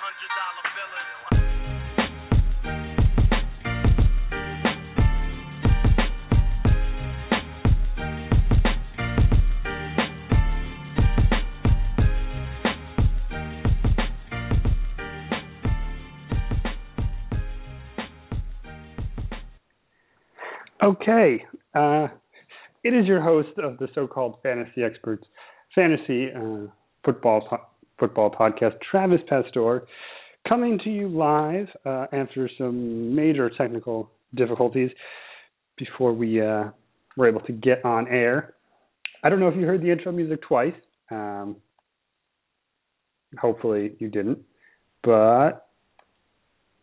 hundred dollar billers. Okay, uh, it is your host of the so-called Fantasy Experts Fantasy uh, Football Football Podcast, Travis Pastor, coming to you live uh, after some major technical difficulties before we uh, were able to get on air. I don't know if you heard the intro music twice. Um, hopefully you didn't, but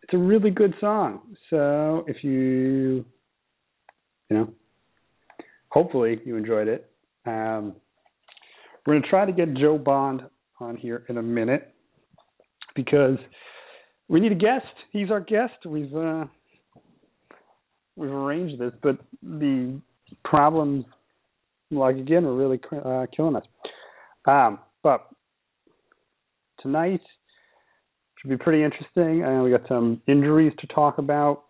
it's a really good song. So if you you know, hopefully you enjoyed it. Um, we're going to try to get Joe Bond on here in a minute because we need a guest. He's our guest. We've uh, we've arranged this, but the problems, like again, are really uh, killing us. Um, but tonight should be pretty interesting. Uh, we got some injuries to talk about.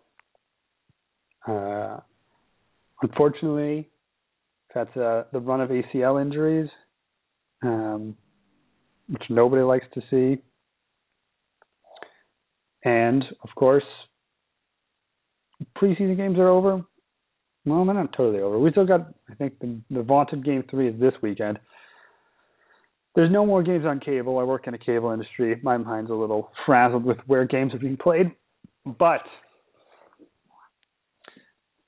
Uh, unfortunately, that's uh, the run of ACL injuries, um, which nobody likes to see. And of course, preseason games are over. Well, they're not totally over. We still got, I think, the, the vaunted game three is this weekend. There's no more games on cable. I work in a cable industry. My mind's a little frazzled with where games are being played. But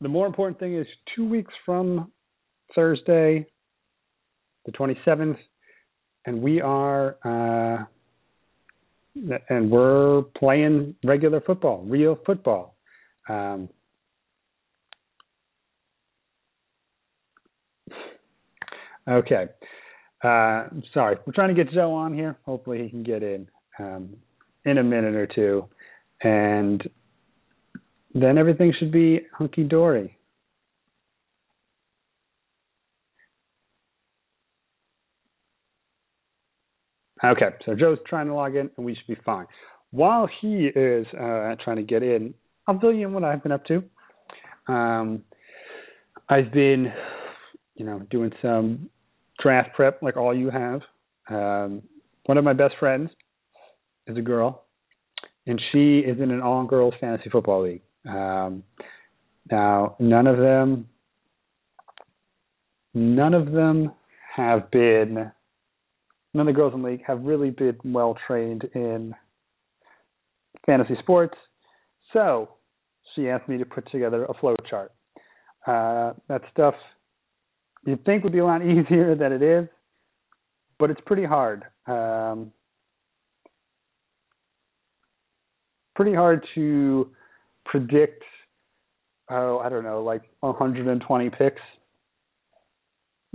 the more important thing is two weeks from Thursday, the 27th, and we are uh, and we're playing regular football, real football. Um, okay. Uh, sorry, we're trying to get Joe on here. Hopefully, he can get in um, in a minute or two, and then everything should be hunky dory. Okay, so Joe's trying to log in, and we should be fine. While he is uh, trying to get in, I'll tell you what I've been up to. Um, I've been, you know, doing some draft prep like all you have. Um, one of my best friends is a girl, and she is in an all-girls fantasy football league. Um, now, none of them, none of them have been, none of the girls in the league have really been well trained in fantasy sports. So she asked me to put together a flow chart. Uh, that stuff you'd think would be a lot easier than it is, but it's pretty hard. Um, pretty hard to predict oh i don't know like 120 picks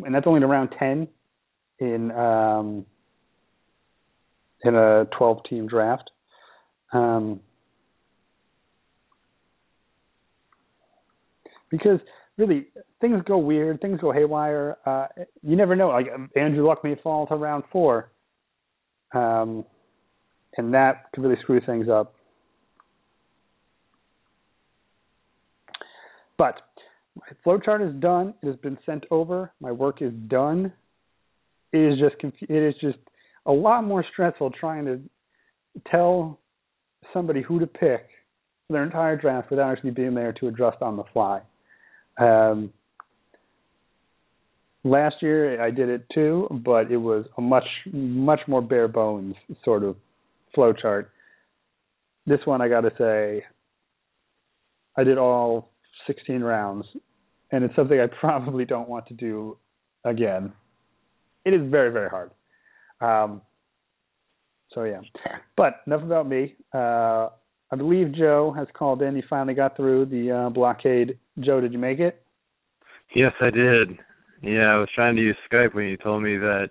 and that's only around 10 in um in a 12 team draft um because really things go weird things go haywire uh you never know like andrew luck may fall to round 4 um and that could really screw things up But my flowchart is done. It has been sent over. My work is done. It is just it is just a lot more stressful trying to tell somebody who to pick for their entire draft without actually being there to adjust on the fly. Um, last year I did it too, but it was a much much more bare bones sort of flowchart. This one I got to say, I did all 16 rounds, and it's something I probably don't want to do again. It is very, very hard. Um, so yeah, but enough about me. Uh, I believe Joe has called in. He finally got through the uh, blockade. Joe, did you make it? Yes, I did. Yeah, I was trying to use Skype when you told me that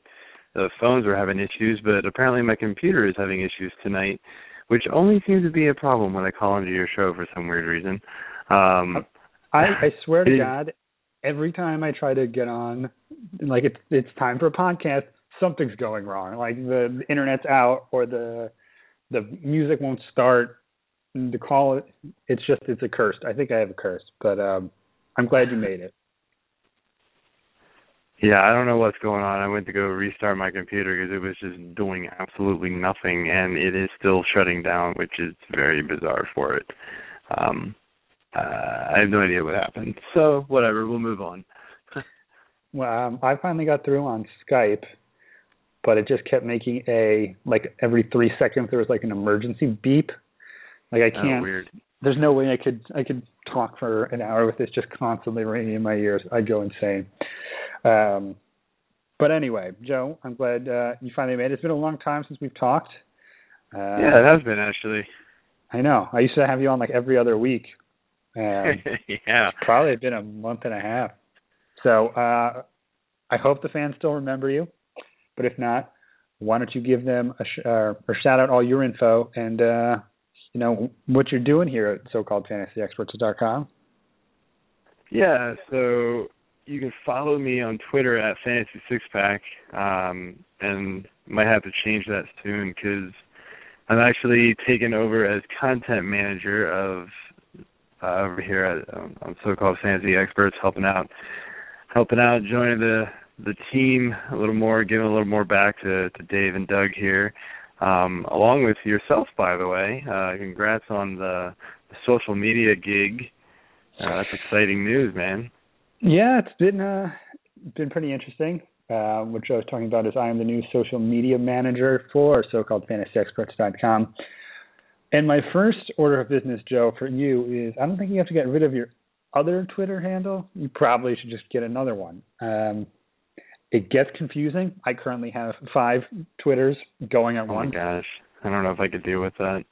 the phones were having issues, but apparently my computer is having issues tonight, which only seems to be a problem when I call into your show for some weird reason. Um, I, I swear to God, every time I try to get on, like it's it's time for a podcast, something's going wrong. Like the, the internet's out or the the music won't start. The call it's just it's a curse. I think I have a curse, but um I'm glad you made it. Yeah, I don't know what's going on. I went to go restart my computer because it was just doing absolutely nothing, and it is still shutting down, which is very bizarre for it. Um, uh, I have no idea what happened. So whatever, we'll move on. well, um, I finally got through on Skype, but it just kept making a like every three seconds there was like an emergency beep. Like I Oh, can't. weird. there's no way I could I could talk for an hour with this just constantly ringing in my ears. I'd go insane. Um, but anyway, Joe, I'm glad uh, you finally made it. It's been a long time since we've talked. Uh, yeah, it has been actually. I know. I used to have you on like every other week. Um, yeah. probably been a month and a half. So uh, I hope the fans still remember you. But if not, why don't you give them a sh- uh, or shout out all your info and uh, you know what you're doing here at SoCalledFantasyExperts.com. Yeah, so you can follow me on Twitter at Fantasy Six Pack, um, and might have to change that soon because I'm actually taking over as content manager of uh, over here at um, on so-called Fantasy Experts, helping out, helping out, joining the the team a little more, giving a little more back to to Dave and Doug here, um, along with yourself, by the way. Uh, congrats on the, the social media gig. Uh, that's exciting news, man. Yeah, it's been uh, been pretty interesting. Uh, which I was talking about is I am the new social media manager for so-calledFantasyExperts.com. And my first order of business, Joe, for you is I don't think you have to get rid of your other Twitter handle. You probably should just get another one. Um, it gets confusing. I currently have five Twitters going at Oh my gosh, I don't know if I could deal with that.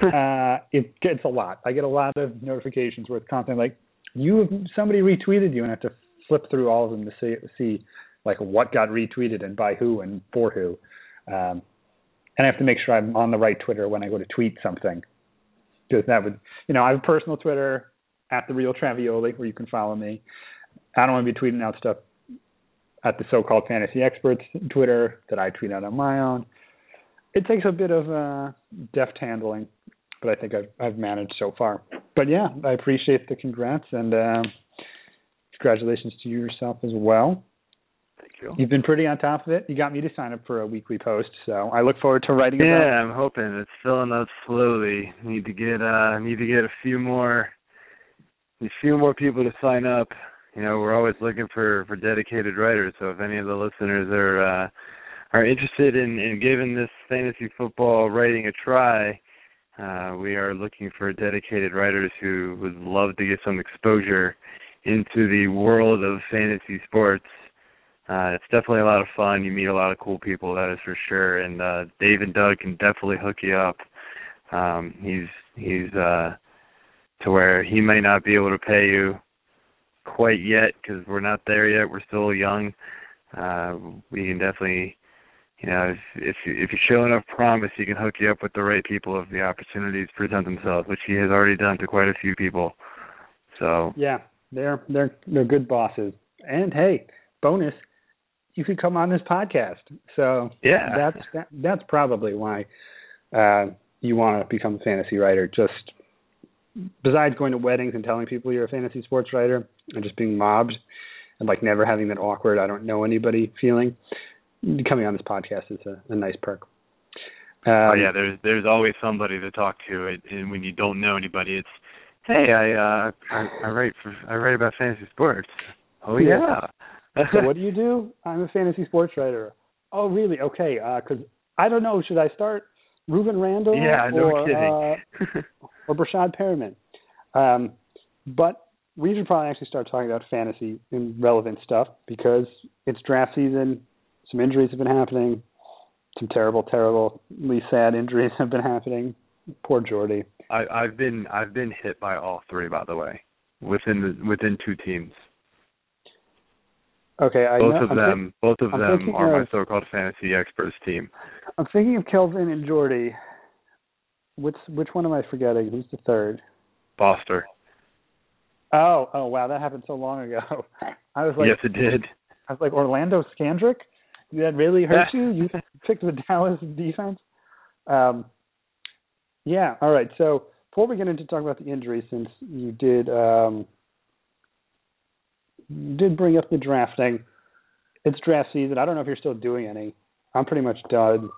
uh, it gets a lot. I get a lot of notifications where it's constantly like you somebody retweeted you and I have to flip through all of them to see see like what got retweeted and by who and for who. Um, and I have to make sure I'm on the right Twitter when I go to tweet something. Because that would, you know, I have a personal Twitter at the real Travioli where you can follow me. I don't want to be tweeting out stuff at the so-called fantasy experts Twitter that I tweet out on my own. It takes a bit of uh, deft handling, but I think I've, I've managed so far. But yeah, I appreciate the congrats and uh, congratulations to you yourself as well. You. You've been pretty on top of it. You got me to sign up for a weekly post, so I look forward to writing about. Yeah, I'm hoping it's filling up slowly. Need to get uh need to get a few more a few more people to sign up. You know, we're always looking for for dedicated writers. So if any of the listeners are uh are interested in in giving this fantasy football writing a try, uh we are looking for dedicated writers who would love to get some exposure into the world of fantasy sports. Uh, it's definitely a lot of fun. You meet a lot of cool people, that is for sure. And uh, Dave and Doug can definitely hook you up. Um, he's he's uh, to where he may not be able to pay you quite yet because we're not there yet. We're still young. Uh, we can definitely, you know, if if you, if you show enough promise, he can hook you up with the right people if the opportunities present themselves, which he has already done to quite a few people. So Yeah, they're they're they're good bosses. And hey, bonus, you could come on this podcast. So yeah, that's that, that's probably why uh, you want to become a fantasy writer. Just besides going to weddings and telling people you're a fantasy sports writer and just being mobbed and like never having that awkward I don't know anybody feeling, coming on this podcast is a, a nice perk. Um, oh yeah, there's there's always somebody to talk to, and- and when you don't know anybody, it's hey, I uh I, I write for I write about fantasy sports. Oh yeah. So what do you do? I'm a fantasy sports writer. Oh, really? Okay. Because I don't know. Should I start Rueben Randle yeah, no or kidding. uh, or Breshad Perriman? Um, but we should probably actually start talking about fantasy and relevant stuff because it's draft season. Some injuries have been happening. Some terrible, terribly sad injuries have been happening. Poor Jordy. I I've been I've been hit by all three by the way. Within the within two teams. Okay, I both know, of I'm them both of I'm them are my so called fantasy experts team. I'm thinking of Kelvin and Jordy. Which which one am I forgetting? Who's the third? Foster. Oh, oh wow, that happened so long ago. I was like, yes it did. I was like Orlando Scandrick. Did that really hurt you? You picked the Dallas defense. Um, Yeah. All right. So before we get into talk about the injury, since you did um, did bring up the drafting, it's draft season. I don't know if you're still doing any. I'm pretty much done.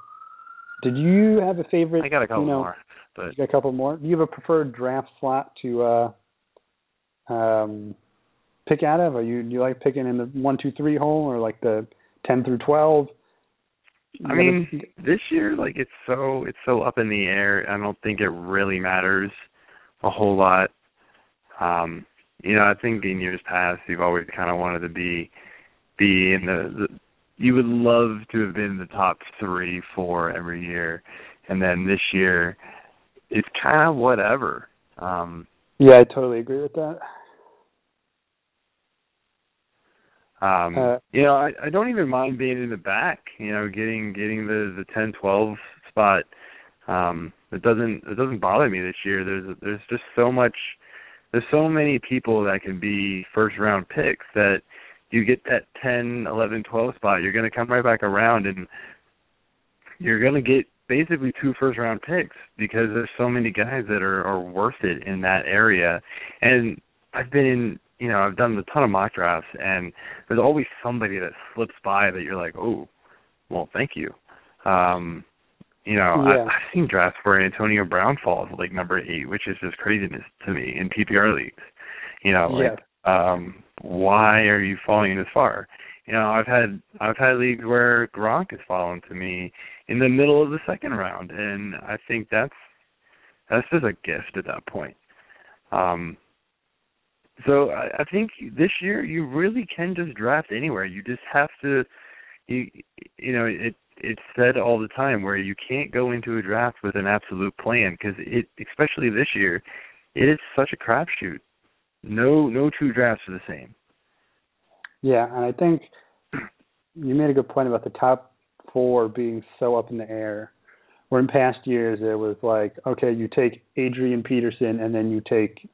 Did you have a favorite? I got a couple you know, more, but got a couple more. Do you have a preferred draft slot to uh, um, pick out of? Are you do you like picking in the one, two, three hole, or like the ten through twelve? I mean, this year, like it's so it's so up in the air. I don't think it really matters a whole lot. Um, you know, I think in years past, you've always kind of wanted to be be in the, the. You would love to have been in the top three, four every year, and then this year, it's kind of whatever. Um, yeah, I totally agree with that. Um, Uh, you know, I, I don't even mind being in the back. You know, getting getting the the ten twelve spot. Um, it doesn't it doesn't bother me this year. There's there's just so much. There's so many people that can be first round picks that you get that ten eleven twelve spot. You're going to come right back around and you're going to get basically two first round picks because there's so many guys that are are worth it in that area. And I've been in you know, I've done a ton of mock drafts, and there's always somebody that slips by that you're like, oh, well, thank you. Um, you know, Yeah. I, I've seen drafts where Antonio Brown falls like number eight, which is just craziness to me in PPR leagues. You know, like, um, why are you falling this far? You know, I've had I've had leagues where Gronk has fallen to me in the middle of the second round, and I think that's that's just a gift at that point. Um, so I, I think this year you really can just draft anywhere. You just have to, you you know it it's said all the time where you can't go into a draft with an absolute plan because it especially this year it is such a crapshoot. No no two drafts are the same. Yeah, and I think you made a good point about the top four being so up in the air. Where in past years it was like, okay, you take Adrian Peterson and then you take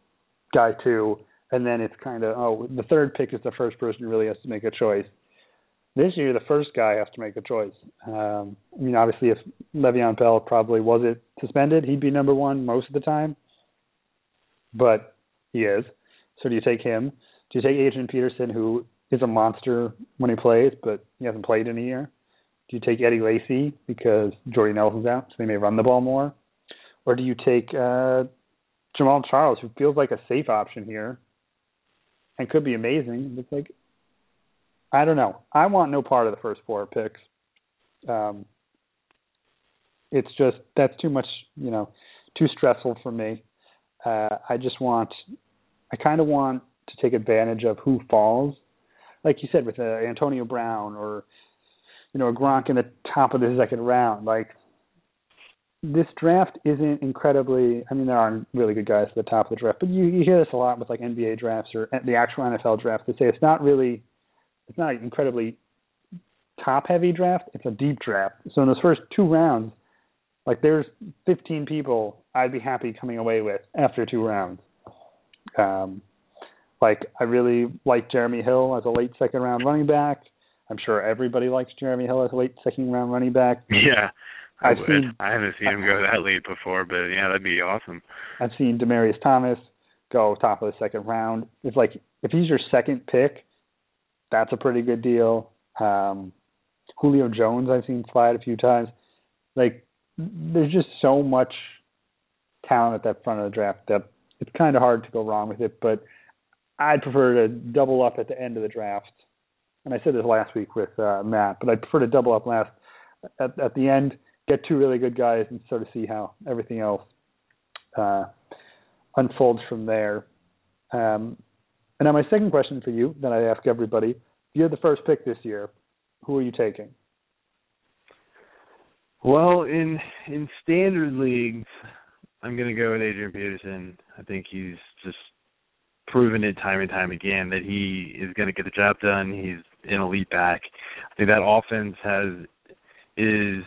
guy two, and then it's kind of oh, the third pick is the first person who really has to make a choice. This year, the first guy has to make a choice. Um, I mean, obviously, if Le'Veon Bell probably wasn't suspended, he'd be number one most of the time. But he is. So do you take him? Do you take Adrian Peterson, who is a monster when he plays, but he hasn't played in a year? Do you take Eddie Lacy because Jordy Nelson's out, so they may run the ball more? Or do you take uh, Jamaal Charles, who feels like a safe option here and could be amazing? It's like, I don't know. I want no part of the first four picks. Um, it's just that's too much, you know, too stressful for me. Uh, I just want, I kind of want to take advantage of who falls, like you said with uh, Antonio Brown or, you know, a Gronk in the top of the second round. Like this draft isn't incredibly. I mean, there aren't really good guys at the top of the draft, but you you hear this a lot with like NBA drafts or the actual NFL draft. They say it's not really, it's not an incredibly top heavy draft. It's a deep draft. So in those first two rounds, like there's 15 people I'd be happy coming away with after two rounds. Um, like I really like Jeremy Hill as a late second round running back. I'm sure everybody likes Jeremy Hill as a late second round running back. Yeah. I I've would. seen- I haven't seen him go that late before, but yeah, that'd be awesome. I've seen Demaryius Thomas go top of the second round. It's like if he's your second pick, that's a pretty good deal. Um, Julio Jones I've seen slide a few times. Like there's just so much talent at that front of the draft that it's kind of hard to go wrong with it. But I'd prefer to double up at the end of the draft. And I said this last week with uh, Matt, but I'd prefer to double up last at, at the end, get two really good guys, and sort of see how everything else uh, unfolds from there. Um, and now my second question for you that I ask everybody: If you had the first pick this year, who are you taking? Well, in in standard leagues, I'm going to go with Adrian Peterson. I think he's just proven it time and time again that he is going to get the job done. He's an elite back. I think that offense has is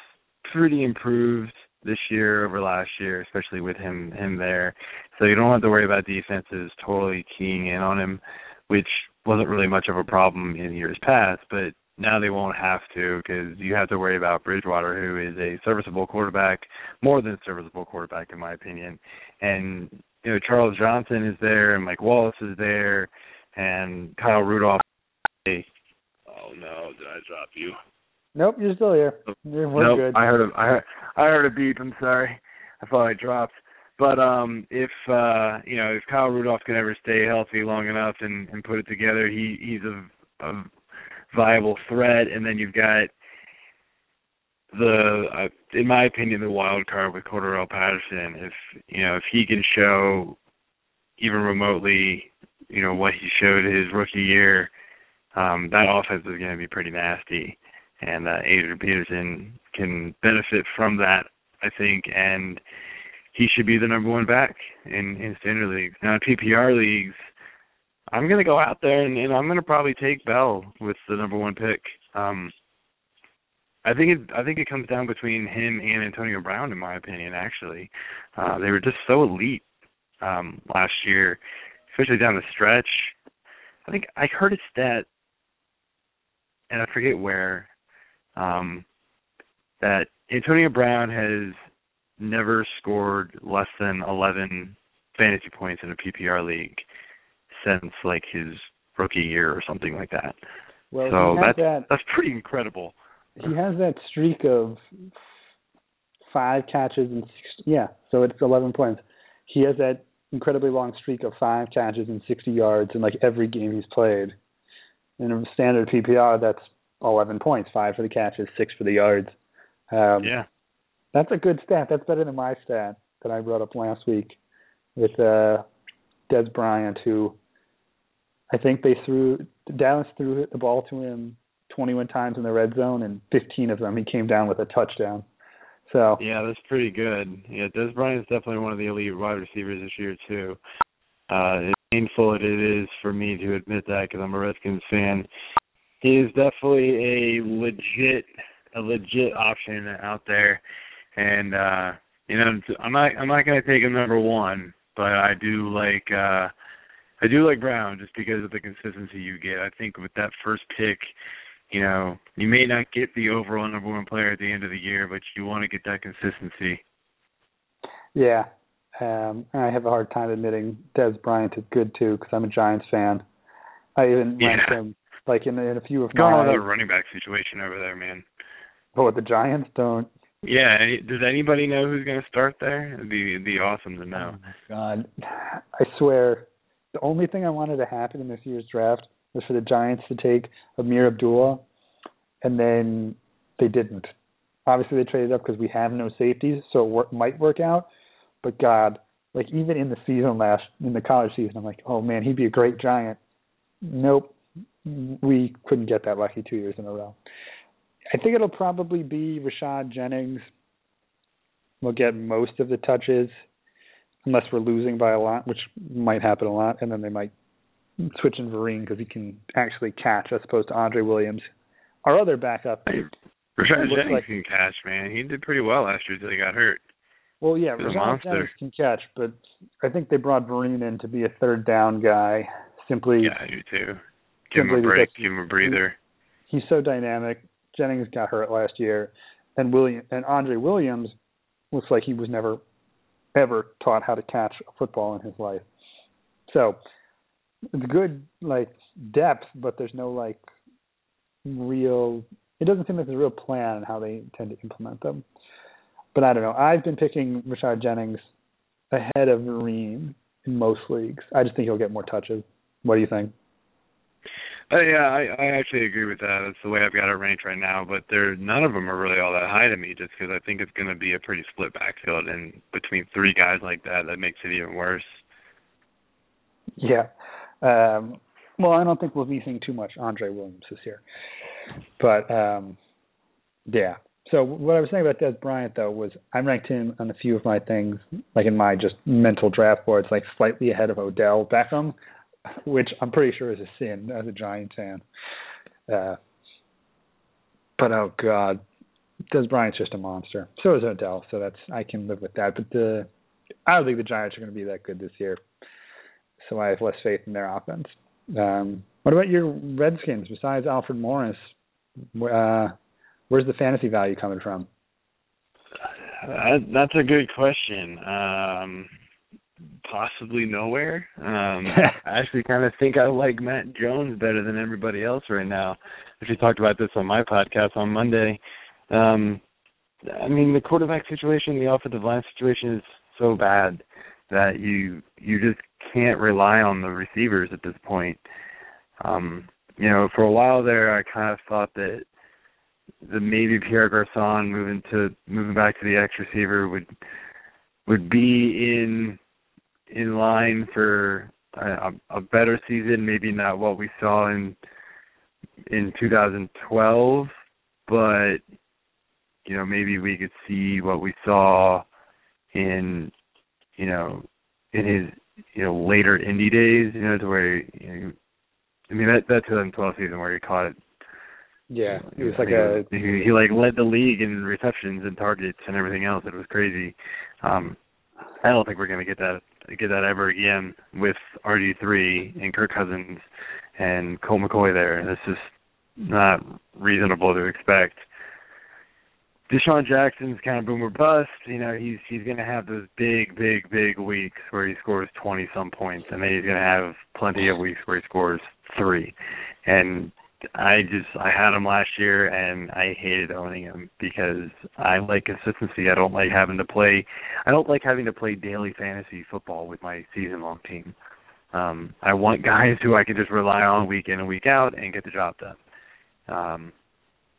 pretty improved this year over last year, especially with him him there. So you don't have to worry about defenses totally keying in on him, which wasn't really much of a problem in years past. But now they won't have to because you have to worry about Bridgewater, who is a serviceable quarterback, more than serviceable quarterback in my opinion. And you know Charles Johnson is there, and Mike Wallace is there, and Kyle Rudolph. Oh no, did I drop you? Nope, you're still here. You're, we're nope, good. I heard a I heard, I heard a beep. I'm sorry. I thought I dropped. But um if uh you know, if Kyle Rudolph can ever stay healthy long enough and, and put it together, he he's a, a viable threat and then you've got the uh, in my opinion the wild card with Cordarrelle Patterson if you know if he can show even remotely you know what he showed his rookie year um that offense is going to be pretty nasty and uh, Adrian Peterson can benefit from that I think and he should be the number one back in in standard leagues. Now in PPR leagues, I'm gonna go out there and, and I'm gonna probably take Bell with the number one pick. Um, I think it I think it comes down between him and Antonio Brown in my opinion. Actually, uh, they were just so elite um, last year, especially down the stretch. I think I heard a stat, and I forget where, um, that Antonio Brown has never scored less than 11 fantasy points in a PPR league since like his rookie year or something like that. Well, so that's that, that's pretty incredible. he has that streak of five catches and six, yeah, so it's 11 points. He has that incredibly long streak of five catches and 60 yards in like every game he's played. In a standard PPR, that's 11 points, five for the catches, six for the yards. Um, Yeah. That's a good stat. That's better than my stat that I brought up last week with uh Dez Bryant, who I think they threw Dallas threw the ball to him 21 times in the red zone, and 15 of them he came down with a touchdown. So Yeah, that's pretty good. Yeah, Dez Bryant is definitely one of the elite wide receivers this year too. Uh, as painful as it is for me to admit that because I'm a Redskins fan, he is definitely a legit, a legit option out there. And uh, you know, I'm not, I'm not going to take him number one, but I do like, uh, I do like Brown just because of the consistency you get. I think with that first pick, you know, you may not get the overall number one player at the end of the year, but you want to get that consistency. yeah, um, I have a hard time admitting Dez Bryant is good too because I'm a Giants fan. I even ranked him like in, in a few of on my. with running back situation over there, man? Oh, but with the Giants, don't. Yeah, does anybody know who's going to start there? It'd be it'd be awesome to know. Oh God, I swear, the only thing I wanted to happen in this year's draft was for the Giants to take Ameer Abdullah, and then they didn't. Obviously, they traded up because we have no safeties, so it work, might work out. But God, like even in the season last, in the college season, I'm like, oh man, he'd be a great Giant. Nope, we couldn't get that lucky two years in a row. I think it'll probably be Rashad Jennings. Will get most of the touches unless we're losing by a lot, which might happen a lot, and then they might switch in Vereen because he can actually catch as opposed to Andre Williams. Our other backup, Rashad Jennings like- can catch, man. He did pretty well last year until he got hurt. well, yeah, He's Rashad. Jennings can catch, but I think they brought Vereen in to be a third down guy. Simply, Yeah, you too. Give him a break. Give him a breather. he's so dynamic. Jennings got hurt last year, and William and Andre Williams looks like he was never ever taught how to catch a football in his life. So it's good like depth, but there's no like real. It doesn't seem like there's a real plan on how they intend to implement them. But I don't know. I've been picking Rashad Jennings ahead of Vereen in most leagues. I just think he'll get more touches. What do you think? Uh, yeah, I, I actually agree with that. That's the way I've got it ranked right now. But they're none of them are really all that high to me, just because I think it's going to be a pretty split backfield, and between three guys like that, that makes it even worse. Yeah. Um, well, I don't think we'll be seeing too much Andre Williams this year. But um, yeah. So what I was saying about Dez Bryant though was I ranked him on a few of my things, like in my just mental draft boards, like slightly ahead of Odell Beckham, which I'm pretty sure is a sin as a Giants fan. Uh, but oh god, Dez Bryant's just a monster. So is Odell, so that's I can live with that. But the I don't think the Giants are going to be that good this year so I have less faith in their offense. Um, what about your Redskins? Besides Alfred Morris, Uh, where's the fantasy value coming from? Uh, that's a good question. Um, possibly nowhere. Um, I actually kind of think I like Matt Jones better than everybody else right now. I Actually talked about this on my podcast on Monday. Um, I mean, the quarterback situation, the offensive line situation is so bad that you you just can't rely on the receivers at this point. Um, you know, for a while there, I kind of thought that the maybe Pierre Garcon moving to moving back to the X receiver would would be in in line for a, a better season, maybe not what we saw in in 2012, but you know maybe we could see what we saw in you know in his you know later Indy days, you know, to where you know, I mean that that 2012 season where he caught it. Yeah, it was like a he, he like led the league in receptions and targets and everything else. It was crazy. Um I don't think we're gonna get that get that ever again with RG three and Kirk Cousins and Colt McCoy there. That's just not reasonable to expect. DeSean Jackson's kind of boomer bust. You know, he's he's going to have those big, big, big weeks where he scores twenty some points, and then he's going to have plenty of weeks where he scores three. And I just I had him last year, and I hated owning him because I like consistency. I don't like having to play. I don't like having to play daily fantasy football with my season long team. Um, I want guys who I can just rely on week in and week out and get the job done. Um,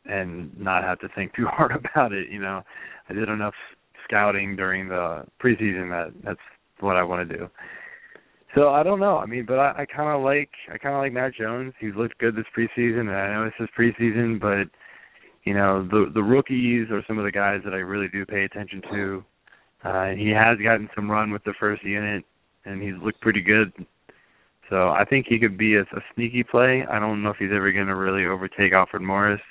and not have to think too hard about it. You know, I did enough scouting during the preseason that that's what I want to do. So I don't know. I mean, but I, I kind of like I kind of like Matt Jones. He's looked good this preseason. And I know this is preseason, but you know the the rookies are some of the guys that I really do pay attention to. Uh, he has gotten some run with the first unit, and he's looked pretty good. So I think he could be a, a sneaky play. I don't know if he's ever going to really overtake Alfred Morris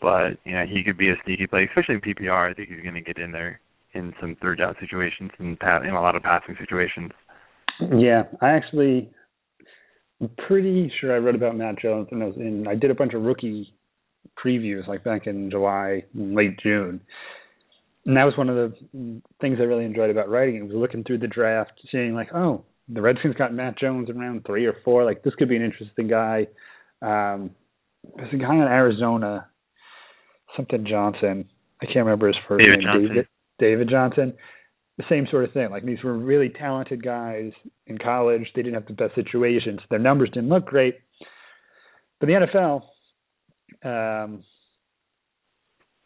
but you know he could be a sneaky play, especially in PPR. I think he's going to get in there in some third down situations and in a lot of passing situations. Yeah, I actually, I'm pretty sure I read about Matt Jones and I was in. I did a bunch of rookie previews like back in July, late June. And that was one of the things I really enjoyed about writing it was looking through the draft, seeing like, oh, the Redskins got Matt Jones in round three or four. Like this could be an interesting guy. Um, there's a guy in Arizona something Johnson. I can't remember his first David name. Johnson. David, David Johnson. The same sort of thing. Like these were really talented guys in college. They didn't have the best situations. Their numbers didn't look great. But the NFL, um,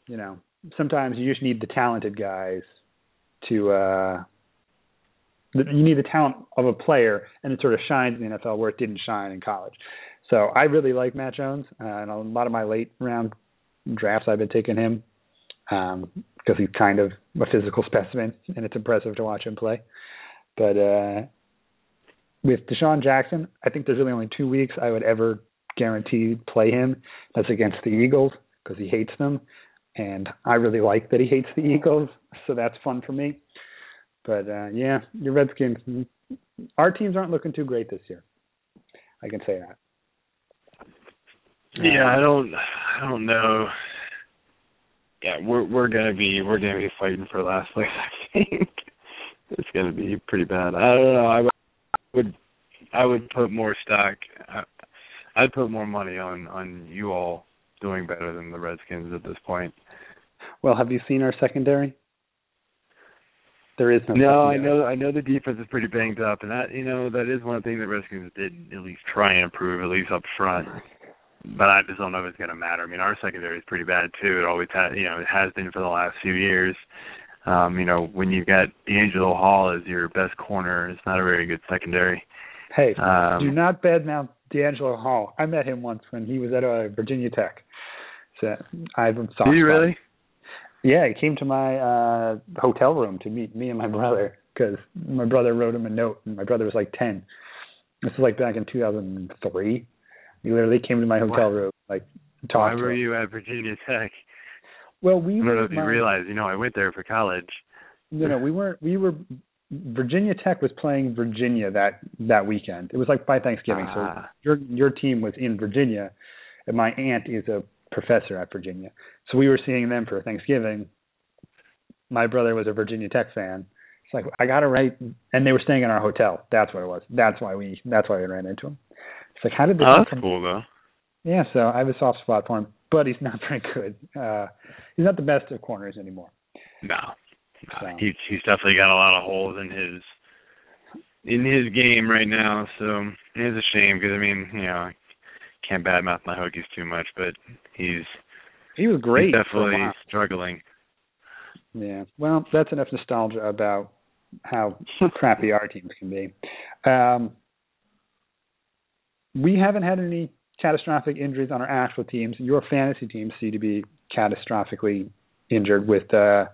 you know, sometimes you just need the talented guys to. uh you need the talent of a player, and it sort of shines in the NFL where it didn't shine in college. So I really like Matt Jones, uh, and a lot of my late round drafts I've been taking him um, because he's kind of a physical specimen, and it's impressive to watch him play. But uh, with DeSean Jackson, I think there's really only two weeks I would ever guarantee play him. That's against the Eagles because he hates them, and I really like that he hates the Eagles, so that's fun for me. But uh, yeah, your Redskins, our teams aren't looking too great this year. I can say that. Yeah, I don't, I don't know. Yeah, we're we're gonna be we're gonna be fighting for last place. I think it's gonna be pretty bad. I don't know. I would I would put more stock. I'd put more money on on you all doing better than the Redskins at this point. Well, have you seen our secondary? There is no. No, I know. I know the defense is pretty banged up, and that you know that is one thing that Redskins did at least try and improve, at least up front but I just don't know if it's going to matter. I mean, our secondary is pretty bad too. It always has, you know, it has been for the last few years. Um, you know, when you've got DeAngelo Hall as your best corner, it's not a very good secondary. Hey, Um, do not badmouth DeAngelo Hall. I met him once when he was at uh, Virginia Tech. So I have a soft Do you really? Yeah, he came to my uh hotel room to meet me and my brother because my brother wrote him a note, and my brother was like ten. This was like back in 2003. He literally came to my hotel room, like Why talked. to were you at Virginia Tech? Well, we I don't know if you my- realize. You know, I went there for college. you know, we weren't. We were. Virginia Tech was playing Virginia that that weekend. It was like by Thanksgiving. So Ah. your your team was in Virginia, and my aunt is a professor at Virginia. So we were seeing them for Thanksgiving. My brother was a Virginia Tech fan. It's like I got to write, and they were staying in our hotel. That's what it was. That's why we. That's why we ran into him. It's like how did they? Oh, that's from- cool though. Yeah, so I have a soft spot for him, but he's not very good. Uh, he's not the best of corners anymore. No, no. So- he's he's definitely got a lot of holes in his in his game right now. So it's a shame because I mean, you know, I can't badmouth my Hokies too much, but he's He was great. he's definitely struggling. Yeah. Well, that's enough nostalgia about how crappy our teams can be. Um, we haven't had any catastrophic injuries on our actual teams. Your fantasy teams seem to be catastrophically injured with uh,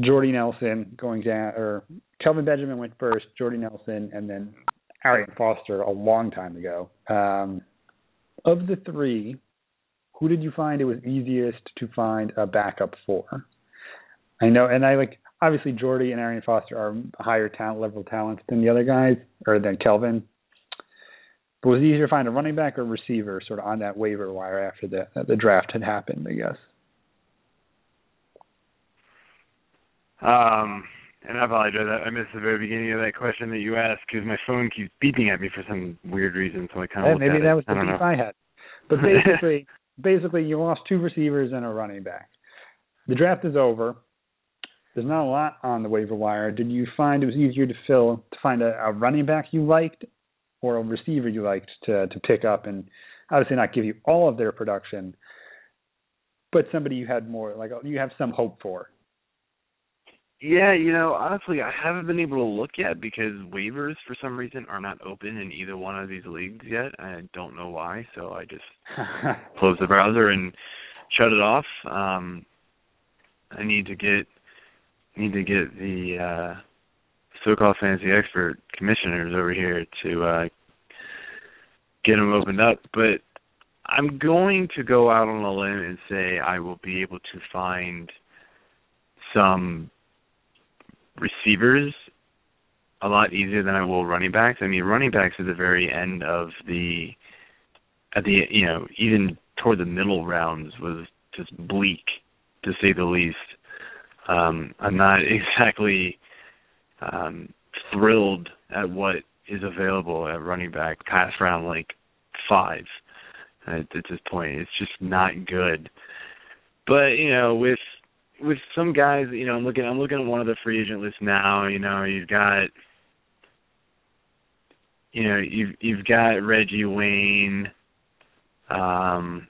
Jordy Nelson going down, or Kelvin Benjamin went first, Jordy Nelson, and then Arian Foster a long time ago. Um, of the three, who did you find it was easiest to find a backup for? I know, and I like obviously Jordy and Arian Foster are higher talent level talents than the other guys, or than Kelvin. But was it easier to find a running back or receiver sort of on that waiver wire after the the draft had happened? I guess. Um, and I apologize. I I missed the very beginning of that question that you asked because my phone keeps beeping at me for some weird reason. So I kind Yeah, of maybe at that it. was the I don't know. I had. But basically, basically, you lost two receivers and a running back. The draft is over. There's not a lot on the waiver wire. Did you find it was easier to fill to find a, a running back you liked, or a receiver you liked to to pick up and obviously not give you all of their production, but somebody you had more like you have some hope for? Yeah, you know, honestly, I haven't been able to look yet because waivers for some reason are not open in either one of these leagues yet. I don't know why, so I just closed the browser and shut it off. Um I need to get need to get the uh so-called fantasy expert commissioners over here to uh get them opened up, but I'm going to go out on a limb and say I will be able to find some receivers a lot easier than I will running backs. I mean, running backs at the very end of the at the you know even toward the middle rounds was just bleak to say the least. Um, I'm not exactly um, thrilled at what is available at running back past round like five at, at this point. It's just not good. But you know, with with some guys, you know, I'm looking I'm looking at one of the free agent lists now, you know, you've got you know, you've you've got Reggie Wayne, um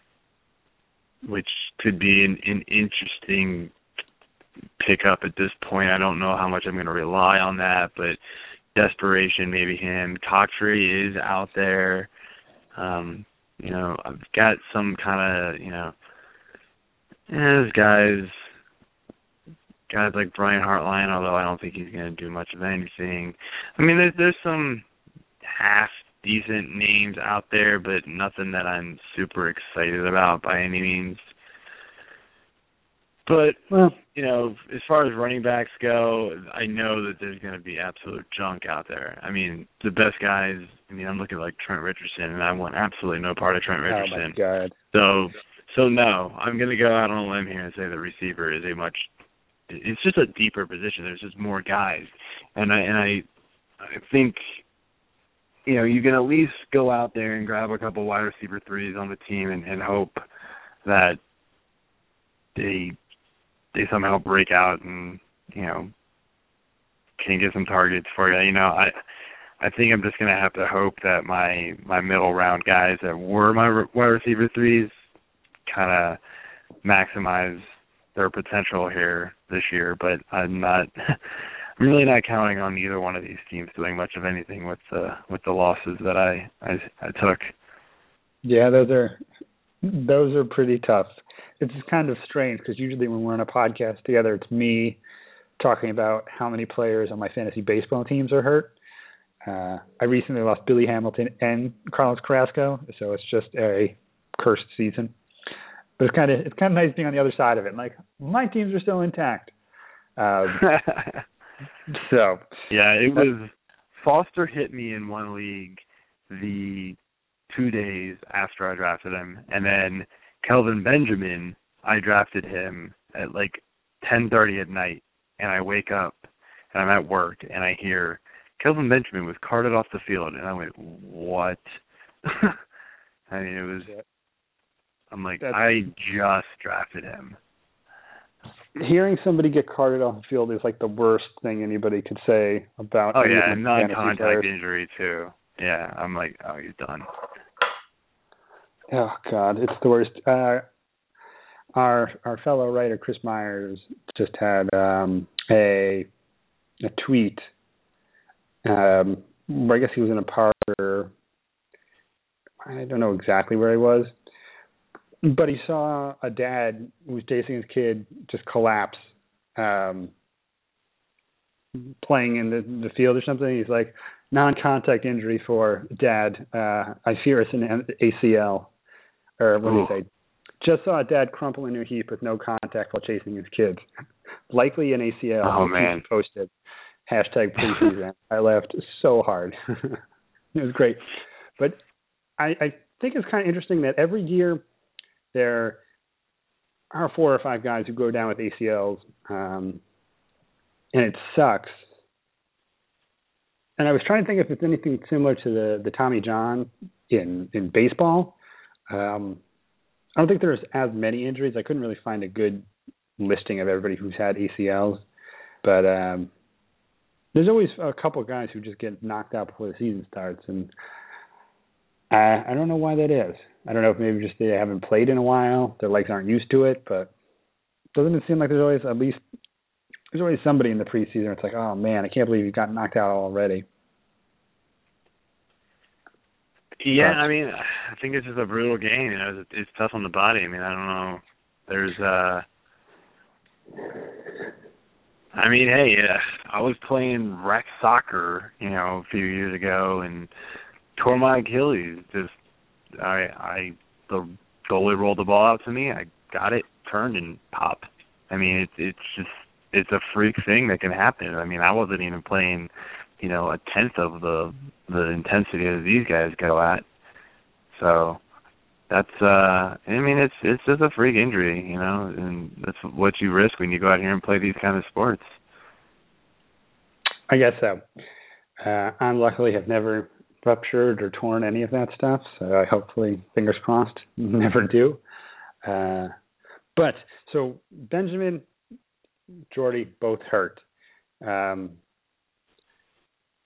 which could be an, an interesting pickup at this point. I don't know how much I'm gonna rely on that, but desperation maybe him. Toctree is out there. Um, you know, I've got some kind of, you know, eh, there's guys guys like Brian Hartline, although I don't think he's going to do much of anything. I mean, there's there's some half decent names out there, but nothing that I'm super excited about by any means. But well, you know, as far as running backs go, I know that there's going to be absolute junk out there. I mean, the best guys. I mean, I'm looking at like Trent Richardson, and I want absolutely no part of Trent Richardson. oh my god. So, so no, I'm going to go out on a limb here and say the receiver is a much. It's just a deeper position. There's just more guys, and I and I, I think, you know, you can at least go out there and grab a couple wide receiver threes on the team and, and hope that they they somehow break out and you know can get some targets for you. You know, I I think I'm just gonna have to hope that my my middle round guys that were my wide receiver threes kind of maximize their potential here this year. But I'm not. I'm really not counting on either one of these teams doing much of anything with the with the losses that I I, I took. Yeah, those are those are pretty tough. It's kind of strange because usually when we're on a podcast together, it's me talking about how many players on my fantasy baseball teams are hurt. Uh, I recently lost Billy Hamilton and Carlos Carrasco, so it's just a cursed season. But it's kind of it's kind of nice being on the other side of it. Like my teams are still intact. Um, so Yeah, it was Foster hit me in one league the two days after I drafted him, and then Kelvin Benjamin, I drafted him at like 10:30 at night, and I wake up and I'm at work and I hear Kelvin Benjamin was carted off the field, and I went, "What?" I mean, it was. I'm like, That's- I just drafted him. Hearing somebody get carted off the field is like the worst thing anybody could say about. Oh any yeah, of and the fantasy non-contact injury too. Yeah, I'm like, oh, he's done. Oh God, it's the worst. Uh, our our fellow writer Chris Myers just had um, a a tweet. Um, I guess he was in a park or I don't know exactly where he was, but he saw a dad who was chasing his kid just collapse, um, playing in the the field or something. He's like, non-contact injury for dad. Uh, I fear it's an ACL, or what did Ooh. he say? Just saw a dad crumple in a heap with no contact while chasing his kids. Likely an ACL. Oh, man. Posted hashtag preseason. I laughed so hard. it was great, but I, I think it's kind of interesting that every year there are four or five guys who go down with ACLs, um, and it sucks. And I was trying to think if it's anything similar to the the Tommy John in in baseball. Um, I don't think there's as many injuries. I couldn't really find a good listing of everybody who's had ACLs, but um, there's always a couple guys who just get knocked out before the season starts, and I I don't know why that is. I don't know if maybe just they haven't played in a while, their legs aren't used to it, but doesn't it seem like there's always at least there's always somebody in the preseason. It's like, oh man, I can't believe you got knocked out already. Yeah, I mean, I think it's just a brutal game. You know, it's, it's tough on the body. I mean, I don't know. There's, uh, I mean, hey, uh, I was playing rec soccer, you know, a few years ago, and tore my Achilles. Just, I, I, the goalie rolled the ball out to me. I got it, turned, and popped. I mean, it's, it's just, it's a freak thing that can happen. I mean, I wasn't even playing you know, a tenth of the the intensity that these guys go at. So that's uh I mean it's it's just a freak injury, you know, and that's what you risk when you go out here and play these kind of sports. I guess so. Uh, I luckily have never ruptured or torn any of that stuff, so I hopefully, fingers crossed, never do. Uh, but so Benjamin, Jordy, both hurt. Um,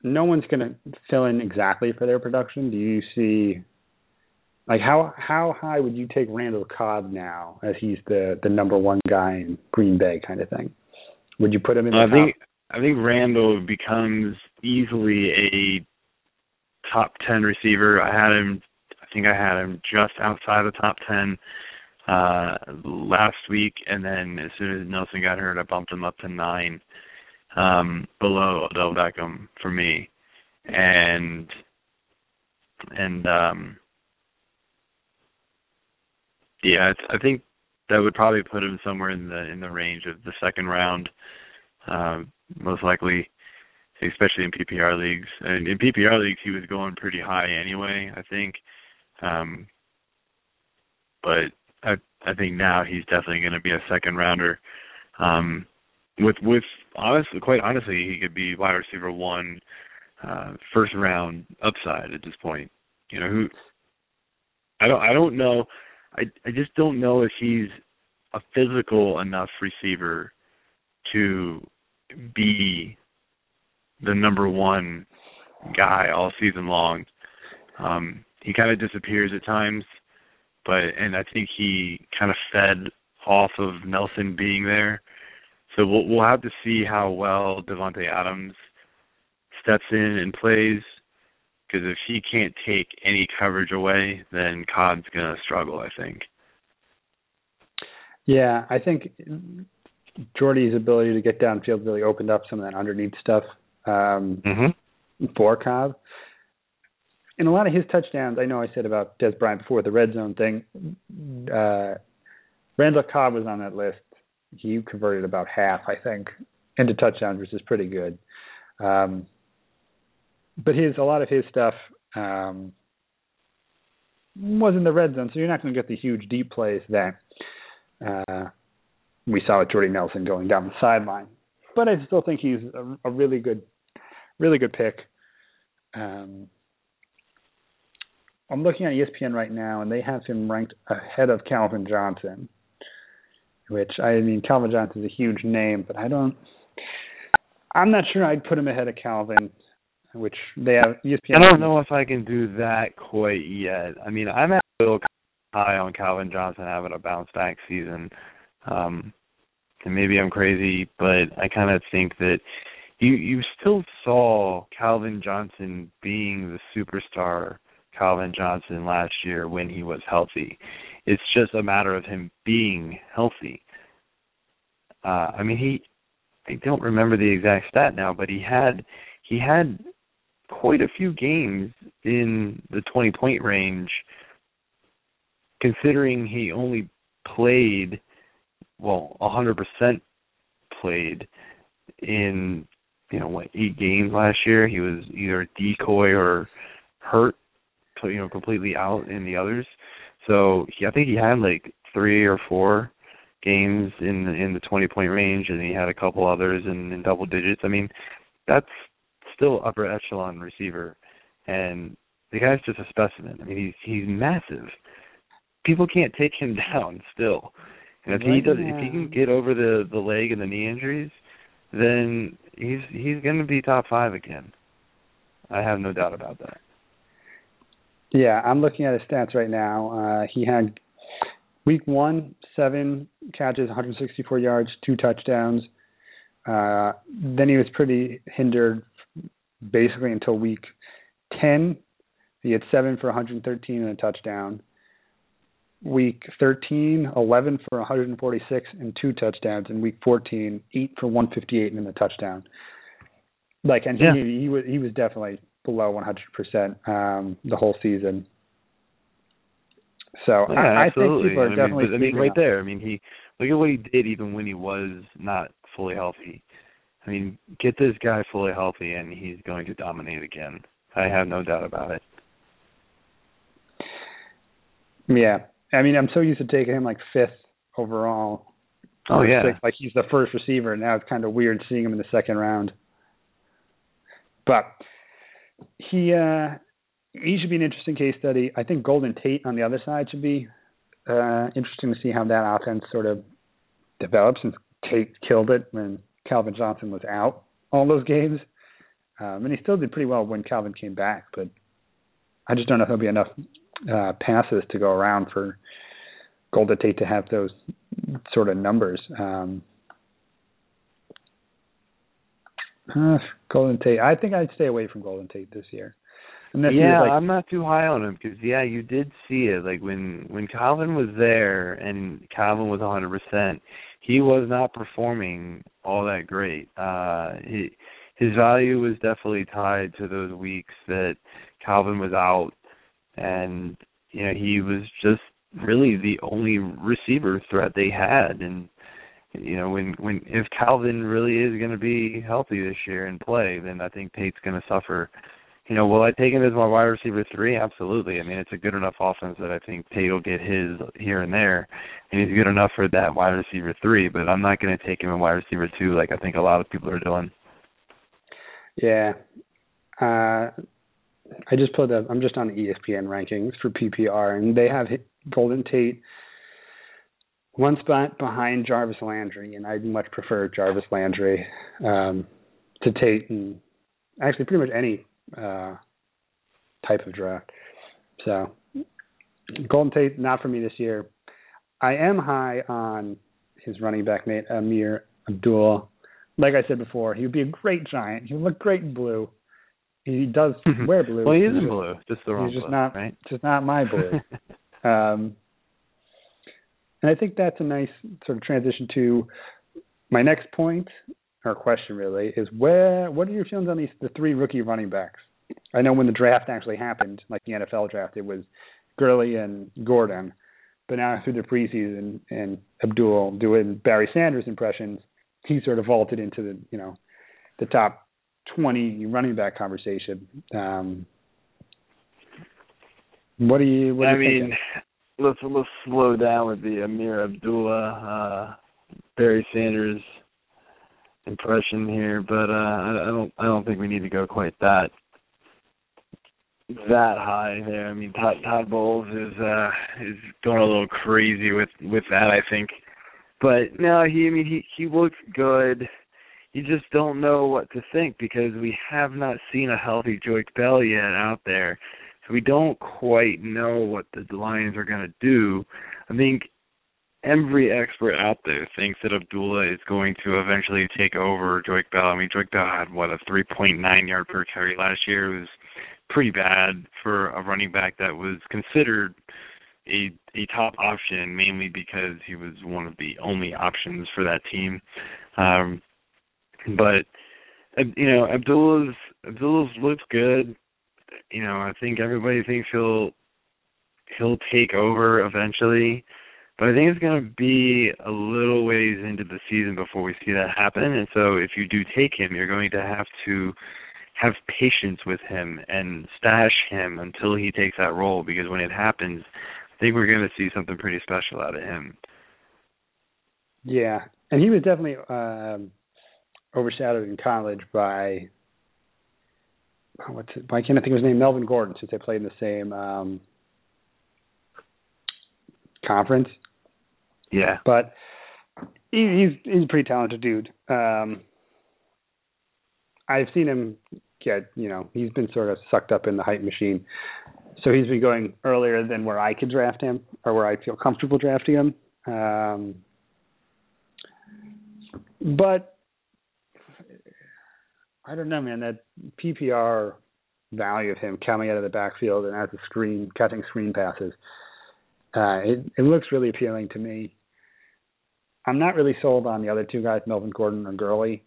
no one's going to fill in exactly for their production. Do you see, like how how high would you take Randall Cobb now, as he's the the number one guy in Green Bay, kind of thing? Would you put him in the I top? think I think Randall becomes easily a top ten receiver. I had him I think I had him just outside the top ten uh last week and then as soon as Nelson got hurt I bumped him up to nine um below Odell Beckham for me. And and um yeah, it's, I think that would probably put him somewhere in the in the range of the second round, um, most likely, especially in PPR leagues. And in PPR leagues, he was going pretty high anyway. I think, um, but I I think now he's definitely going to be a second rounder. Um, with with honestly, quite honestly, he could be wide receiver one, uh, first round upside at this point. You know who? I don't I don't know. I I just don't know if he's a physical enough receiver to be the number one guy all season long. Um, he kind of disappears at times, but and I think he kind of fed off of Nelson being there. So we'll we'll have to see how well Davante Adams steps in and plays. Because if he can't take any coverage away, then Cobb's gonna struggle. I think. Yeah, I think Jordy's ability to get downfield really opened up some of that underneath stuff um, Mm-hmm. for Cobb. And a lot of his touchdowns, I know I said about Dez Bryant before the red zone thing. Uh, Randall Cobb was on that list. He converted about half, I think, into touchdowns, which is pretty good. Um, but his a lot of his stuff, um, was in the red zone, so you're not going to get the huge deep plays that uh, we saw with Jordy Nelson going down the sideline. But I still think he's a, a really good, really good pick. Um, I'm looking at ESPN right now, and they have him ranked ahead of Calvin Johnson. Which I mean, Calvin Johnson is a huge name, but I don't. I'm not sure I'd put him ahead of Calvin, which they have ESPN. I don't know if I can do that quite yet. I mean, I'm a little high on Calvin Johnson having a bounce back season. Um, and maybe I'm crazy, but I kind of think that you you still saw Calvin Johnson being the superstar Calvin Johnson last year when he was healthy. It's just a matter of him being healthy. Uh I mean he I don't remember the exact stat now, but he had he had quite a few games in the 20 point range considering he only played well, a 100% played in you know what eight games last year. He was either a decoy or hurt, you know, completely out in the others. So he, I think he had like three or four games in the, in the 20 point range, and he had a couple others in, in double digits. I mean, that's still upper echelon receiver, and the guy's just a specimen. I mean, he's he's massive. People can't take him down still. And if he does, if he can get over the the leg and the knee injuries, then he's he's going to be top five again. I have no doubt about that. Yeah, I'm looking at his stats right now. Uh, he had week one, seven catches, 164 yards, two touchdowns. Uh, then he was pretty hindered basically until week 10. He had seven for 113 and a touchdown week 13, 11 for 146 and two touchdowns. In week 14, eight for 158 and a touchdown. Like, and yeah. he he was he was definitely below 100 percent um, the whole season. So yeah, I, I think people are I definitely. Mean, I mean, right there. I mean, he look at what he did even when he was not fully healthy. I mean, get this guy fully healthy, and he's going to dominate again. I have no doubt about it. Yeah, I mean, I'm so used to taking him like fifth overall. Oh yeah, sixth, like he's the first receiver. And now it's kind of weird seeing him in the second round. But he uh he should be an interesting case study. I think Golden Tate on the other side should be uh interesting to see how that offense sort of develops. Since Tate killed it when Calvin Johnson was out all those games, um, and he still did pretty well when Calvin came back. But I just don't know if there'll be enough uh, passes to go around for Golden Tate to have those sort of numbers. Um, uh, Golden Tate, I think I'd stay away from Golden Tate this year. yeah, like, I'm not too high on him because yeah, you did see it. Like when when Calvin was there and Calvin was 100%, he was not performing all that great. Uh, he, his value was definitely tied to those weeks that Calvin was out and you know he was just really the only receiver threat they had and you know when when if Calvin really is going to be healthy this year and play then I think Tate's going to suffer. You know will I take him as my wide receiver 3 absolutely. I mean it's a good enough offense that I think Tate will get his here and there and he's good enough for that wide receiver 3 but I'm not going to take him in wide receiver 2 like I think a lot of people are doing. Yeah. Uh I just put up. I'm just on the ESPN rankings for PPR, and they have Golden Tate one spot behind Jarvis Landry, and I'd much prefer Jarvis Landry um, to Tate, and actually pretty much any uh, type of draft. So Golden Tate not for me this year. I am high on his running back mate Ameer Abdul. Like I said before, he would be a great giant. He would look great in blue. He does wear blue. well, he is in blue, just the wrong He's just blue, not right? just not my blue. um, and I think that's a nice sort of transition to my next point or question really is where what are your feelings on these the three rookie running backs? I know when the draft actually happened, like the NFL draft, it was Gurley and Gordon, but now through the preseason and Abdul doing Barry Sanders impressions, he sort of vaulted into the you know the top 20 running back conversation. Um, What do you? What I do you mean, let's let's slow down with the Ameer Abdullah, uh, Barry Sanders impression here, but uh, I, don't I don't think we need to go quite that that high there. I mean, Todd, Todd Bowles is uh is going a little crazy with with that. I think, but no, he I mean he he looks good. You just don't know what to think because we have not seen a healthy Joique Bell yet out there, we don't quite know what the Lions are going to do. I think every expert out there thinks that Abdullah is going to eventually take over Joique Bell. I mean, Joique Bell had what a 3.9 yard per carry last year. It was pretty bad for a running back that was considered a a top option mainly because he was one of the only options for that team. Um but you know, Abdullah's Abdullah's looks good. You know, I think everybody thinks he'll he'll take over eventually. But I think it's going to be a little ways into the season before we see that happen. And so if you do take him, you're going to have to have patience with him and stash him until he takes that role because when it happens, I think we're going to see something pretty special out of him. Yeah, and he was definitely um, overshadowed in college by what's it, why can't I think of his name? Melvin Gordon, since they played in the same um, conference. Yeah, but he, he's he's a pretty talented dude. Um, I've seen him get, you know, he's been sort of sucked up in the hype machine. So he's been going earlier than where I could draft him or where I feel comfortable drafting him. Um, but I don't know, man. That PPR value of him coming out of the backfield and as a screen, catching screen passes, uh, it, it looks really appealing to me. I'm not really sold on the other two guys, Melvin Gordon or Gurley